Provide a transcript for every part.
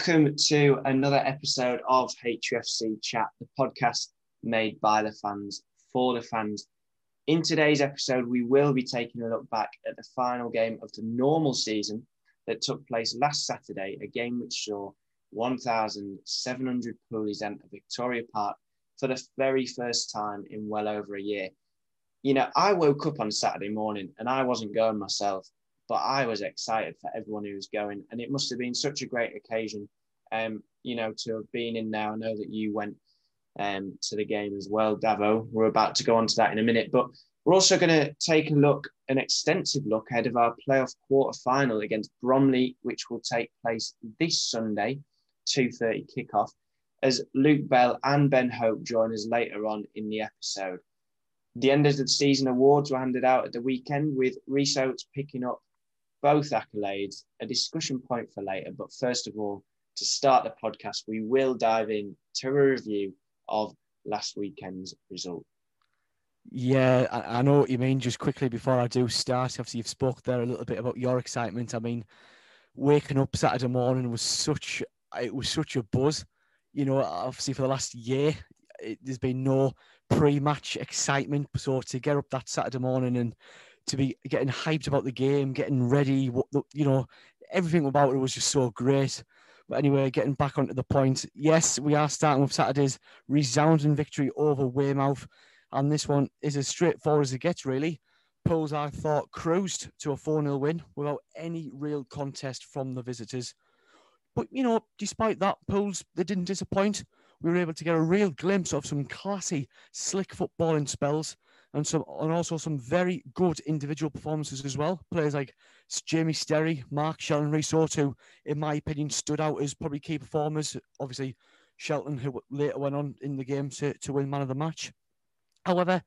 Welcome to another episode of HUFC Chat, the podcast made by the fans for the fans. In today's episode, we will be taking a look back at the final game of the normal season that took place last Saturday, a game which saw 1,700 poolies enter Victoria Park for the very first time in well over a year. You know, I woke up on Saturday morning and I wasn't going myself but I was excited for everyone who was going, and it must have been such a great occasion, um, you know, to have been in there. I know that you went um, to the game as well, Davo. We're about to go on to that in a minute, but we're also going to take a look, an extensive look ahead of our playoff quarter final against Bromley, which will take place this Sunday, 2.30 kickoff, as Luke Bell and Ben Hope join us later on in the episode. The end of the season awards were handed out at the weekend, with Rhys Oates picking up both accolades, a discussion point for later. But first of all, to start the podcast, we will dive in to a review of last weekend's result. Yeah, I, I know what you mean. Just quickly before I do start, obviously you've spoke there a little bit about your excitement. I mean, waking up Saturday morning was such it was such a buzz. You know, obviously for the last year, it, there's been no pre-match excitement. So to get up that Saturday morning and to be getting hyped about the game, getting ready. What you know, everything about it was just so great. But anyway, getting back onto the point, yes, we are starting with Saturday's resounding victory over Weymouth, and this one is as straightforward as it gets, really. Pools, I thought, cruised to a 4 0 win without any real contest from the visitors. But, you know, despite that, Pools, they didn't disappoint. We were able to get a real glimpse of some classy, slick footballing spells and some and also some very good individual performances as well. Players like Jamie Sterry, Mark Shelton, Rhys who, in my opinion, stood out as probably key performers. Obviously, Shelton, who later went on in the game to, to win man of the match. However,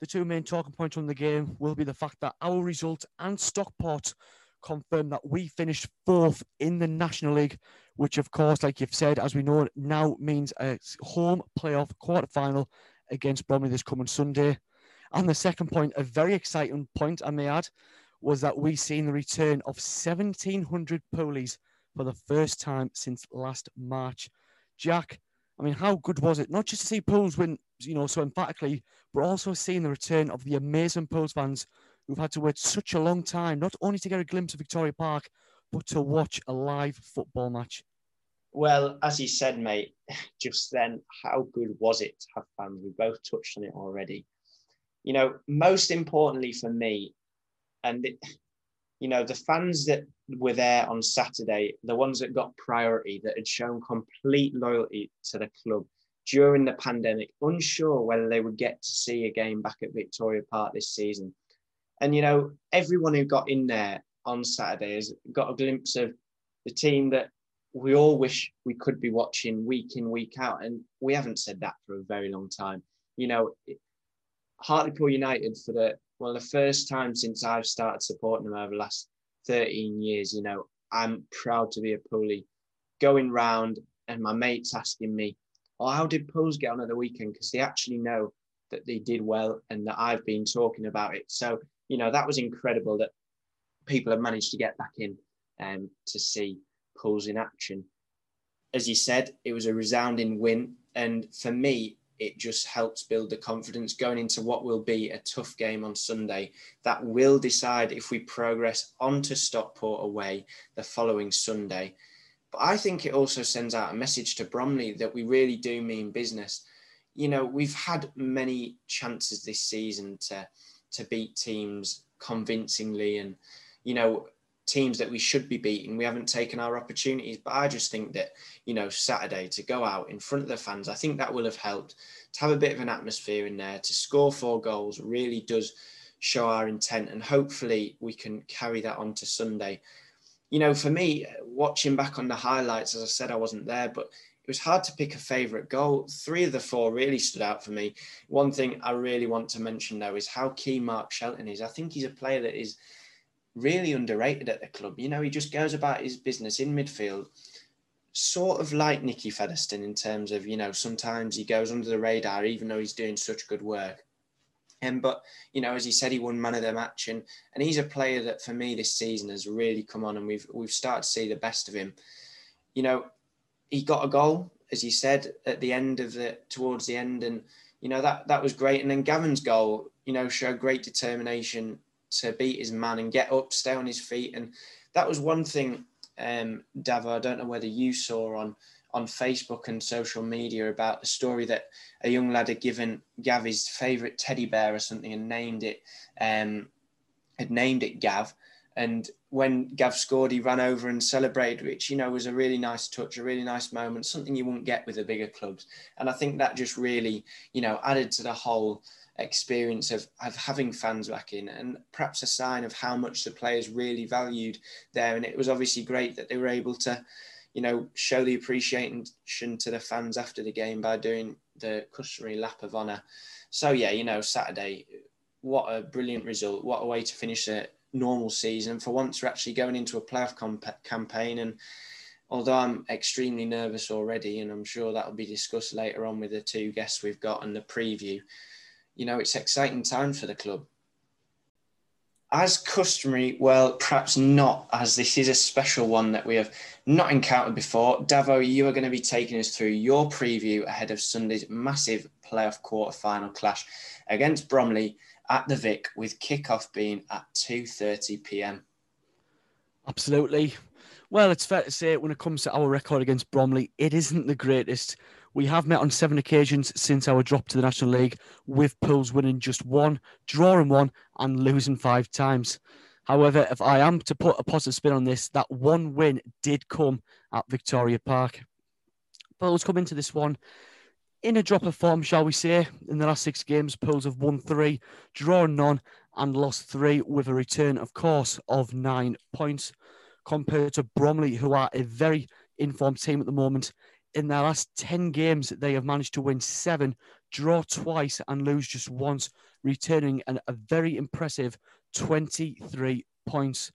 the two main talking points on the game will be the fact that our result and Stockport confirmed that we finished fourth in the National League, which, of course, like you've said, as we know, now means a home playoff quarter final against Bromley this coming Sunday. And the second point, a very exciting point, I may add, was that we seen the return of 1,700 poolies for the first time since last March. Jack, I mean, how good was it? Not just to see Pools win, you know, so emphatically, but also seeing the return of the amazing Pools fans who've had to wait such a long time, not only to get a glimpse of Victoria Park, but to watch a live football match. Well, as you said, mate, just then, how good was it to have fans? We both touched on it already you know, most importantly for me, and it, you know, the fans that were there on Saturday, the ones that got priority, that had shown complete loyalty to the club during the pandemic, unsure whether they would get to see a game back at Victoria Park this season. And, you know, everyone who got in there on Saturday has got a glimpse of the team that we all wish we could be watching week in, week out. And we haven't said that for a very long time. You know, Hartlepool United for the well, the first time since I've started supporting them over the last 13 years, you know, I'm proud to be a Poolie. Going round and my mates asking me, Oh, how did Pools get on at the weekend? Because they actually know that they did well and that I've been talking about it. So, you know, that was incredible that people have managed to get back in um, to see Pools in action. As you said, it was a resounding win. And for me, it just helps build the confidence going into what will be a tough game on Sunday that will decide if we progress on to Stockport away the following Sunday. But I think it also sends out a message to Bromley that we really do mean business. You know, we've had many chances this season to to beat teams convincingly and you know teams that we should be beating. We haven't taken our opportunities, but I just think that, you know, Saturday to go out in front of the fans, I think that will have helped to have a bit of an atmosphere in there. To score four goals really does show our intent, and hopefully we can carry that on to Sunday. You know, for me, watching back on the highlights, as I said, I wasn't there, but it was hard to pick a favourite goal. Three of the four really stood out for me. One thing I really want to mention, though, is how key Mark Shelton is. I think he's a player that is really underrated at the club. You know, he just goes about his business in midfield, sort of like Nicky Featherstone in terms of, you know, sometimes he goes under the radar even though he's doing such good work. And but you know, as he said, he won man of the match, and and he's a player that for me this season has really come on, and we've we've started to see the best of him. You know, he got a goal, as he said at the end of the towards the end, and you know that that was great. And then Gavin's goal, you know, showed great determination to beat his man and get up, stay on his feet. And that was one thing, um, Davo, I don't know whether you saw on on Facebook and social media about the story that a young lad had given Gav his favourite teddy bear or something and named it, um, had named it Gav. And when Gav scored, he ran over and celebrated, which you know was a really nice touch, a really nice moment, something you wouldn't get with the bigger clubs. And I think that just really, you know, added to the whole experience of, of having fans back in and perhaps a sign of how much the players really valued there. And it was obviously great that they were able to, you know, show the appreciation to the fans after the game by doing the customary lap of honour. So, yeah, you know, Saturday, what a brilliant result. What a way to finish a normal season. For once, we're actually going into a playoff comp- campaign. And although I'm extremely nervous already, and I'm sure that will be discussed later on with the two guests we've got and the preview, you know, it's exciting time for the club. As customary, well, perhaps not, as this is a special one that we have not encountered before. Davo, you are going to be taking us through your preview ahead of Sunday's massive playoff quarter final clash against Bromley at the Vic, with kickoff being at 2:30 p.m. Absolutely. Well, it's fair to say when it comes to our record against Bromley, it isn't the greatest. We have met on seven occasions since our drop to the National League, with Pools winning just one, drawing one, and losing five times. However, if I am to put a positive spin on this, that one win did come at Victoria Park. Pools come into this one in a drop of form, shall we say. In the last six games, Pools have won three, drawn none, and lost three, with a return, of course, of nine points compared to Bromley, who are a very informed team at the moment in their last 10 games, they have managed to win seven, draw twice, and lose just once, returning an, a very impressive 23 points.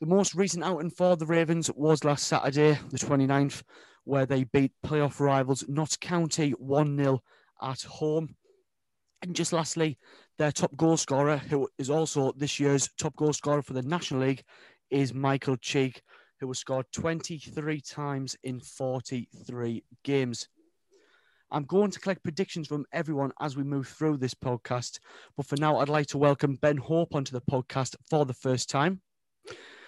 The most recent outing for the Ravens was last Saturday, the 29th, where they beat playoff rivals Notts County 1 0 at home. And just lastly, their top goal scorer, who is also this year's top goal scorer for the National League, is Michael Cheek, who has scored 23 times in 43 games. I'm going to collect predictions from everyone as we move through this podcast. But for now, I'd like to welcome Ben Hope onto the podcast for the first time.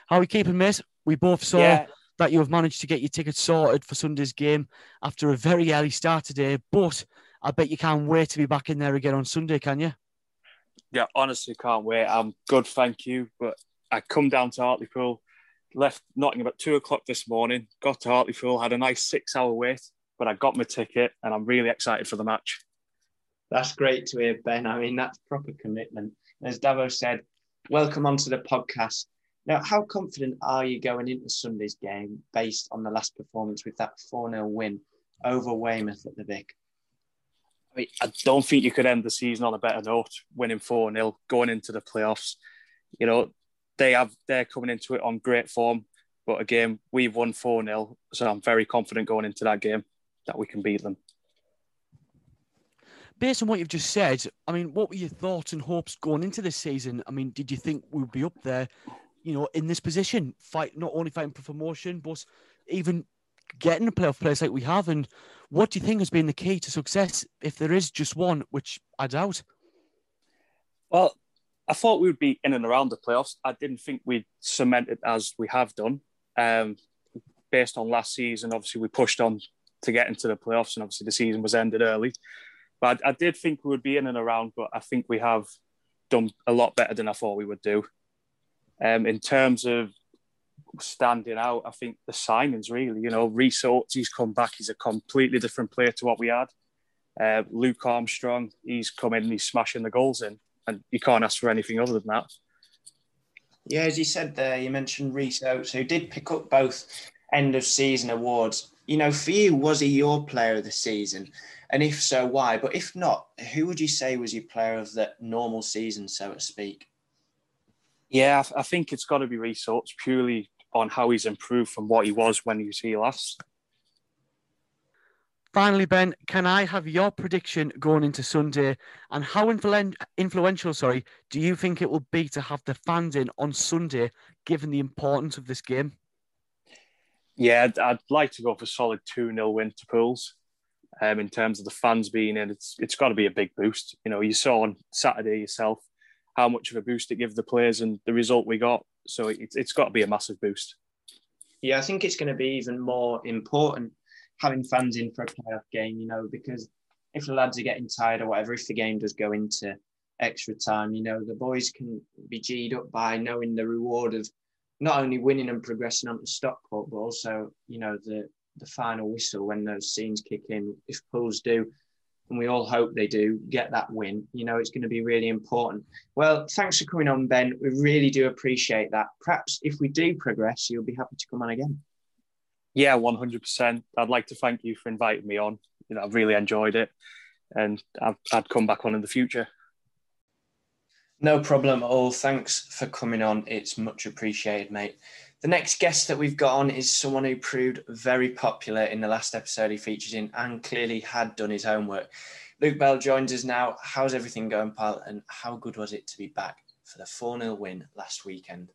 How are we keeping, mate? We both saw yeah. that you have managed to get your tickets sorted for Sunday's game after a very early start today. But I bet you can't wait to be back in there again on Sunday, can you? Yeah, honestly, can't wait. I'm good, thank you. But I come down to Hartlepool left Nottingham about two o'clock this morning, got to Hartlepool, had a nice six hour wait, but I got my ticket and I'm really excited for the match. That's great to hear, Ben. I mean, that's proper commitment. As Davo said, welcome onto the podcast. Now, how confident are you going into Sunday's game based on the last performance with that 4 0 win over Weymouth at the Vic? I, mean, I don't think you could end the season on a better note, winning 4 0, going into the playoffs. You know, they have they're coming into it on great form. But again, we've won 4 0. So I'm very confident going into that game that we can beat them. Based on what you've just said, I mean, what were your thoughts and hopes going into this season? I mean, did you think we would be up there, you know, in this position, fight not only fighting for promotion, but even getting a playoff place like we have? And what do you think has been the key to success, if there is just one, which I doubt? Well, I thought we would be in and around the playoffs. I didn't think we'd cement it as we have done. Um, based on last season, obviously we pushed on to get into the playoffs, and obviously the season was ended early. But I, I did think we would be in and around, but I think we have done a lot better than I thought we would do. Um, in terms of standing out, I think the signings really, you know, Rhys Oates, he's come back. He's a completely different player to what we had. Uh, Luke Armstrong, he's come in and he's smashing the goals in, and you can't ask for anything other than that. Yeah, as you said there, you mentioned Rhys Oates, who did pick up both end of season awards. You know, for you, was he your player of the season? And if so, why? But if not, who would you say was your player of the normal season, so to speak? Yeah, I think it's got to be Rhys Oates purely on how he's improved from what he was when he was here last. Finally, Ben, can I have your prediction going into Sunday and how influ- influential, sorry, do you think it will be to have the fans in on Sunday, given the importance of this game? Yeah, I'd, I'd like to go for a solid 2 0 win to Pools. Um, in terms of the fans being in, it's it's got to be a big boost. You know, you saw on Saturday yourself how much of a boost it gave the players and the result we got. So it, it's got to be a massive boost. Yeah, I think it's going to be even more important having fans in for a playoff game, you know, because if the lads are getting tired or whatever, if the game does go into extra time, you know, the boys can be G'd up by knowing the reward of not only winning and progressing onto Stockport, but also, you know, the the final whistle when those scenes kick in. If Pools do, and we all hope they do, get that win, you know, it's going to be really important. Well, thanks for coming on, Ben. We really do appreciate that. Perhaps if we do progress, you'll be happy to come on again. Yeah, 100%. I'd like to thank you for inviting me on. You know, I've really enjoyed it and I'd, I'd come back on in the future. No problem at all. Thanks for coming on. It's much appreciated, mate. The next guest that we've got on is someone who proved very popular in the last episode he featured in and clearly had done his homework. Luke Bell joins us now. How's everything going, pal? And how good was it to be back for the 4 0 win last weekend?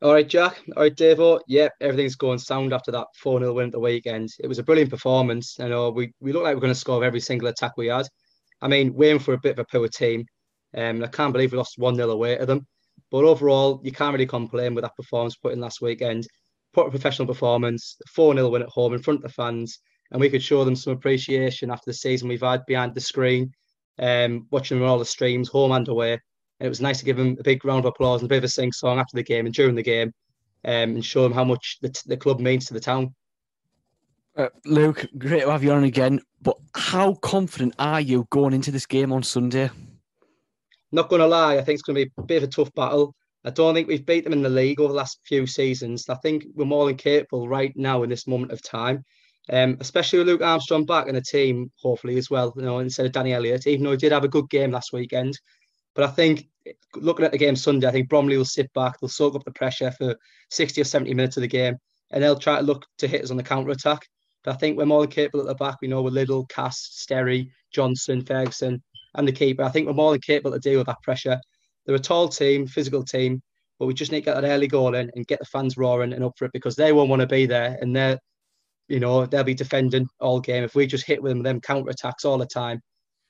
All right, Jack. All right, Davo. Yep, everything's going sound after that 4 0 win at the weekend. It was a brilliant performance. You know, we, we looked like we are going to score every single attack we had. I mean, waiting for a bit of a poor team. Um, I can't believe we lost 1 0 away to them. But overall, you can't really complain with that performance put in last weekend. A professional performance, 4 0 win at home in front of the fans, and we could show them some appreciation after the season we've had behind the screen, um, watching them on all the streams, home and away. And it was nice to give them a big round of applause and a bit of a sing song after the game and during the game um, and show them how much the, the club means to the town. Uh, Luke, great to have you on again. But how confident are you going into this game on Sunday? not going to lie, I think it's going to be a bit of a tough battle. I don't think we've beat them in the league over the last few seasons. I think we're more than capable right now in this moment of time, um, especially with Luke Armstrong back in the team, hopefully as well. You know, instead of Danny Elliott, even though he did have a good game last weekend. But I think looking at the game Sunday, I think Bromley will sit back, they'll soak up the pressure for 60 or 70 minutes of the game, and they'll try to look to hit us on the counter attack. But I think we're more than capable at the back. We know we're Liddle, Cass, Sterry, Johnson, Ferguson and the keeper. I think we're more than capable to deal with that pressure. They're a tall team, physical team, but we just need to get that early goal in and get the fans roaring and up for it because they won't want to be there and they're, you know, they'll be defending all game. If we just hit with them, them counter attacks all the time,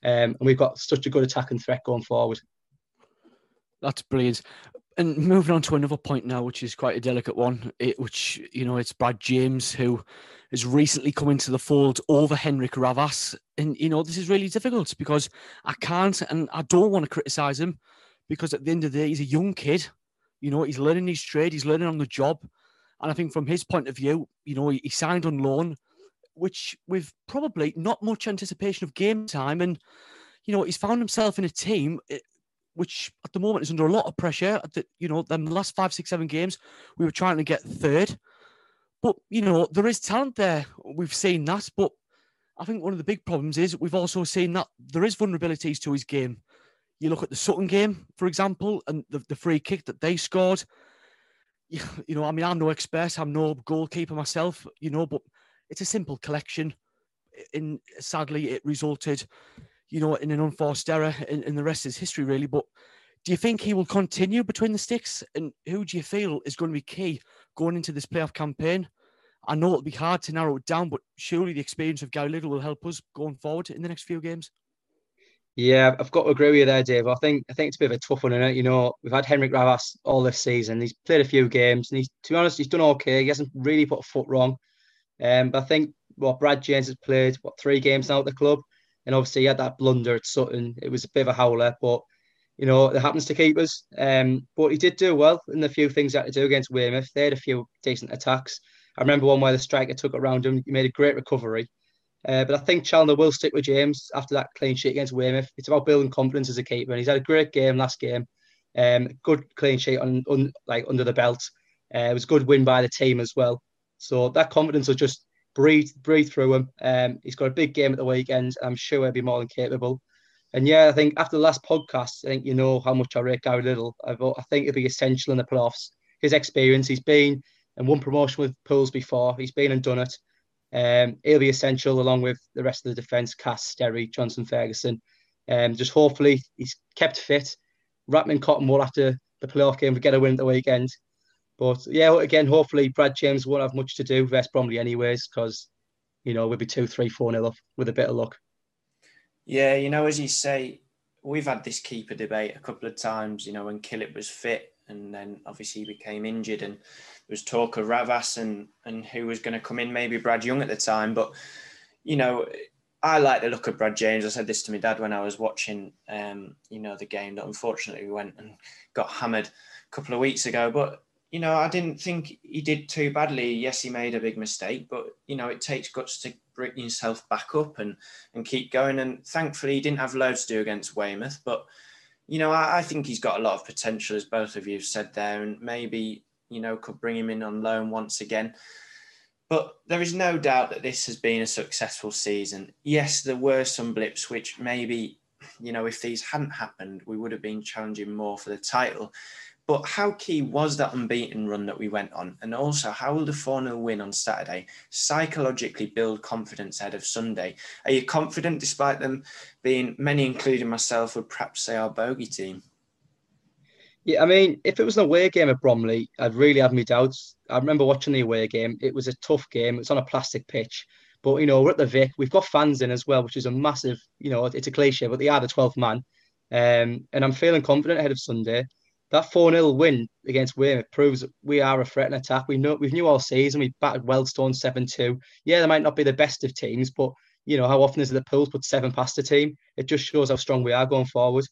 um, and we've got such a good attacking threat going forward. That's brilliant. And moving on to another point now, which is quite a delicate one, it, which you know it's Brad James who has recently come into the fold over Henrich Ravas. And, you know, this is really difficult because I can't and I don't want to criticize him because at the end of the day, he's a young kid. You know, he's learning his trade, he's learning on the job. And I think from his point of view, you know, he, he signed on loan, which with probably not much anticipation of game time. And, you know, he's found himself in a team eh, which at the moment is under a lot of pressure. You know, them last five, six, seven games, we were trying to get third. But, you know, there is talent there. We've seen that. But I think one of the big problems is we've also seen that there is vulnerabilities to his game. You look at the Sutton game, for example, and the, the free kick that they scored. You, know, I mean, I'm no expert, I'm no goalkeeper myself, you know, but it's a simple collection. In sadly, it resulted you know, in an unforced error, and, and the rest is history, really. But do you think he will continue between the sticks? And who do you feel is going to be key going into this playoff campaign? I know it'll be hard to narrow it down, but surely the experience of Gary Liddle will help us going forward in the next few games. Yeah, I've got to agree with you there, Dave. I think I think it's a bit of a tough one, it? You know, we've had Henrich Ravas all this season. He's played a few games, and he's to be honest, he's done okay. He hasn't really put a foot wrong. Um, but I think what Brad James has played what three games now at the club. And obviously, he had that blunder at Sutton. It was a bit of a howler, but you know, it happens to keepers. Um, but he did do well in the few things he had to do against Weymouth. They had a few decent attacks. I remember one where the striker took it around him. He made a great recovery. Uh, but I think Challinor will stick with James after that clean sheet against Weymouth. It's about building confidence as a keeper, and he's had a great game last game. Um, good clean sheet on, on like under the belt. Uh, it was a good win by the team as well. So that confidence will just breathe breathe through him. Um, he's got a big game at the weekend. I'm sure he'll be more than capable. And yeah, I think after the last podcast, I think you know how much I rate Gary Liddle. I, think he'll be essential in the playoffs. His experience, he's been and won promotion with Pools before. He's been and done it. Um, he'll be essential along with the rest of the defence, Cass, Sterry, Johnson, Ferguson. Um, just hopefully he's kept fit. Ratman Cotton will after the playoff game to get a win at the weekend. But yeah, again, hopefully Brad James won't have much to do with West Bromley anyways, because you know we'll be two, three, four nil up with a bit of luck. Yeah, you know, as you say, we've had this keeper debate a couple of times. You know, when Killip was fit, and then obviously he became injured, and there was talk of Ravas and and who was going to come in, maybe Brad Young at the time. But you know, I like the look of Brad James. I said this to my dad when I was watching, um, you know, the game that unfortunately we went and got hammered a couple of weeks ago. But you know, I didn't think he did too badly. Yes, he made a big mistake, but you know, it takes guts to bring yourself back up and and keep going. And thankfully, he didn't have loads to do against Weymouth, but you know, I, I think he's got a lot of potential, as both of you have said there, and maybe you know could bring him in on loan once again. But there is no doubt that this has been a successful season. Yes, there were some blips which maybe, you know, if these hadn't happened, we would have been challenging more for the title. But how key was that unbeaten run that we went on? And also, how will the 4 0 win on Saturday psychologically build confidence ahead of Sunday? Are you confident despite them being, many including myself, would perhaps say our bogey team? Yeah, I mean, if it was an away game at Bromley, I'd really have my doubts. I remember watching the away game. It was a tough game. It's on a plastic pitch. But, you know, we're at the Vic. We've got fans in as well, which is a massive, you know, it's a cliche, but they are the 12th man. Um, and I'm feeling confident ahead of Sunday that 4 0 win against Weymouth proves we are a threat in attack. We know we've knew all season. We battered Wealdstone 7 2. Yeah, they might not be the best of teams, but you know, how often is it the Pools put seven past a team? It just shows how strong we are going forward.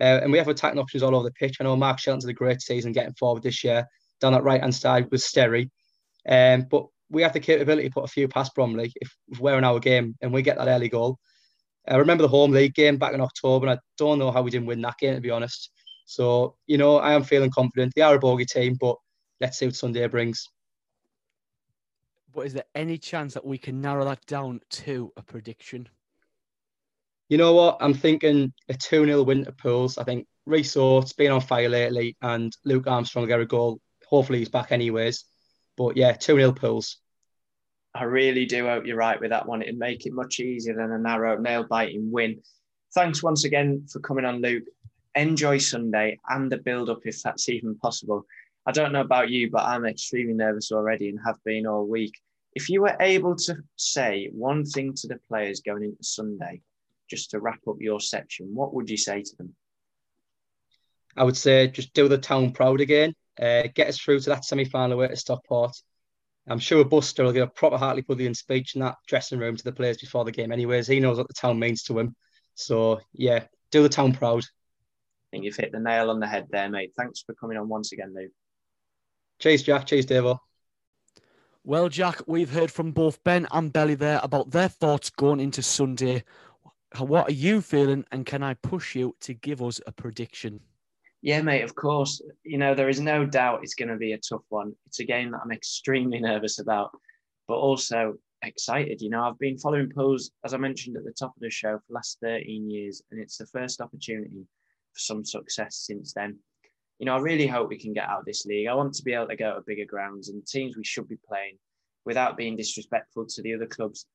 Uh, and we have attacking options all over the pitch. I know Mark Shelton's had a great season getting forward this year down that right hand side with Sterry. Um, but we have the capability to put a few past Bromley if, if we're in our game and we get that early goal. I remember the home league game back in October, and I don't know how we didn't win that game, to be honest. So, you know, I am feeling confident. They are a bogey team, but let's see what Sunday brings. But is there any chance that we can narrow that down to a prediction? You know what? I'm thinking a 2 0 win to Pools. I think Rhys Oates been on fire lately and Luke Armstrong will get a goal. Hopefully he's back anyways. But yeah, 2 0 Pools. I really do hope you're right with that one. It'd make it much easier than a narrow, nail biting win. Thanks once again for coming on, Luke enjoy Sunday and the build up if that's even possible. I don't know about you, but I'm extremely nervous already and have been all week. If you were able to say one thing to the players going into Sunday, just to wrap up your section, what would you say to them? I would say just do the town proud again. Uh, get us through to that semi final way to Stockport. I'm sure Buster will give a proper Hartlepoolian speech in that dressing room to the players before the game, anyways. He knows what the town means to him. So, yeah, do the town proud think you've hit the nail on the head there, mate. Thanks for coming on once again, Luke. Cheers, Jack. Cheers, Davo. Well, Jack, we've heard from both Ben and Belly there about their thoughts going into Sunday. what are you feeling? And can I push you to give us a prediction? Yeah, mate, of course. You know, there is no doubt it's going to be a tough one. It's a game that I'm extremely nervous about, but also excited. You know, I've been following Pools, as I mentioned at the top of the show, for the last 13 years, and it's the first opportunity for some success since then. You know, I really hope we can get out of this league. I want to be able to go to bigger grounds and teams we should be playing without being disrespectful to the other clubs.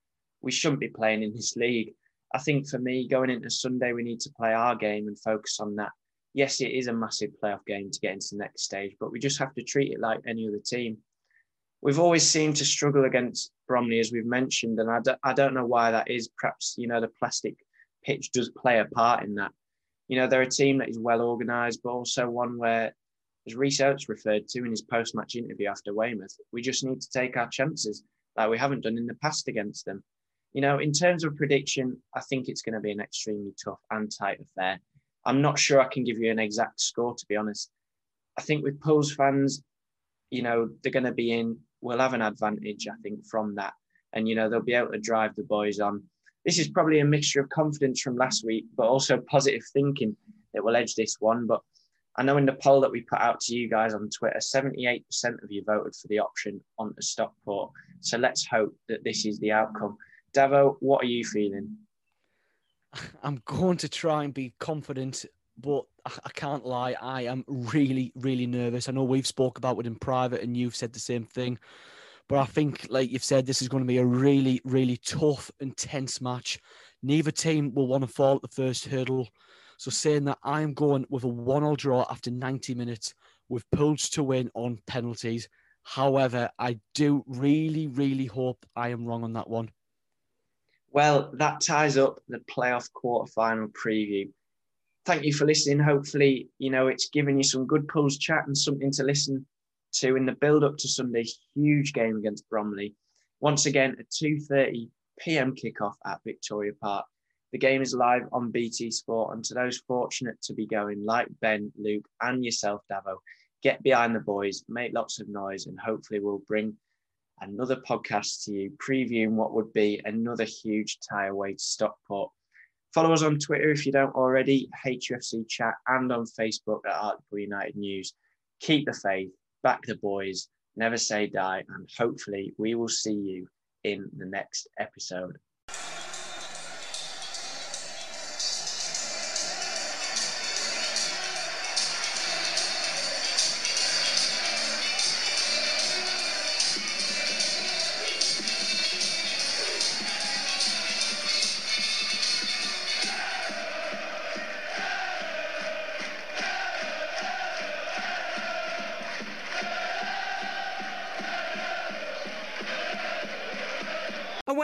We shouldn't be playing in this league. I think for me, going into Sunday, we need to play our game and focus on that yes, it is a massive playoff game to get into the next stage, but we just have to treat it like any other team. We've always seemed to struggle against Bromley, as we've mentioned, and I don't, I don't know why that is. Perhaps, you know, the plastic pitch does play a part in that. You know, they're a team that is well organised, but also one where, as Research referred to in his post match interview after Weymouth, we just need to take our chances like we haven't done in the past against them. You know, in terms of prediction, I think it's going to be an extremely tough and tight affair. I'm not sure I can give you an exact score, to be honest. I think with Pools fans, you know, they're going to be in, we'll have an advantage, I think, from that. And, you know, they'll be able to drive the boys on. This is probably a mixture of confidence from last week, but also positive thinking that will edge this one. But I know in the poll that we put out to you guys on Twitter, 78% of you voted for the option on the Stockport. So let's hope that this is the outcome. Davo, what are you feeling? I'm going to try and be confident, but I can't lie. I am really, really nervous. I know we've spoke about it in private, and you've said the same thing. But I think, like you've said, this is going to be a really, really tough, intense match. Neither team will want to fall at the first hurdle. So, saying that, I'm going with a one-all draw after 90 minutes, with Pools to win on penalties. However, I do really, really hope I am wrong on that one. Well, that ties up the playoff quarterfinal preview. Thank you for listening. Hopefully, you know, it's given you some good Pools chat and something to listen to in the build up to Sunday's huge game against Bromley. Once again, a 2:30 p.m. kickoff at Victoria Park. The game is live on BT Sport, and to those fortunate to be going, like Ben, Luke, and yourself, Davo, get behind the boys, make lots of noise, and hopefully we'll bring another podcast to you previewing what would be another huge tie away to Stockport. Follow us on Twitter if you don't already, HUFC Chat, and on Facebook at Hartlepool United News. Keep the faith, back the boys, never say die, and hopefully we will see you in the next episode.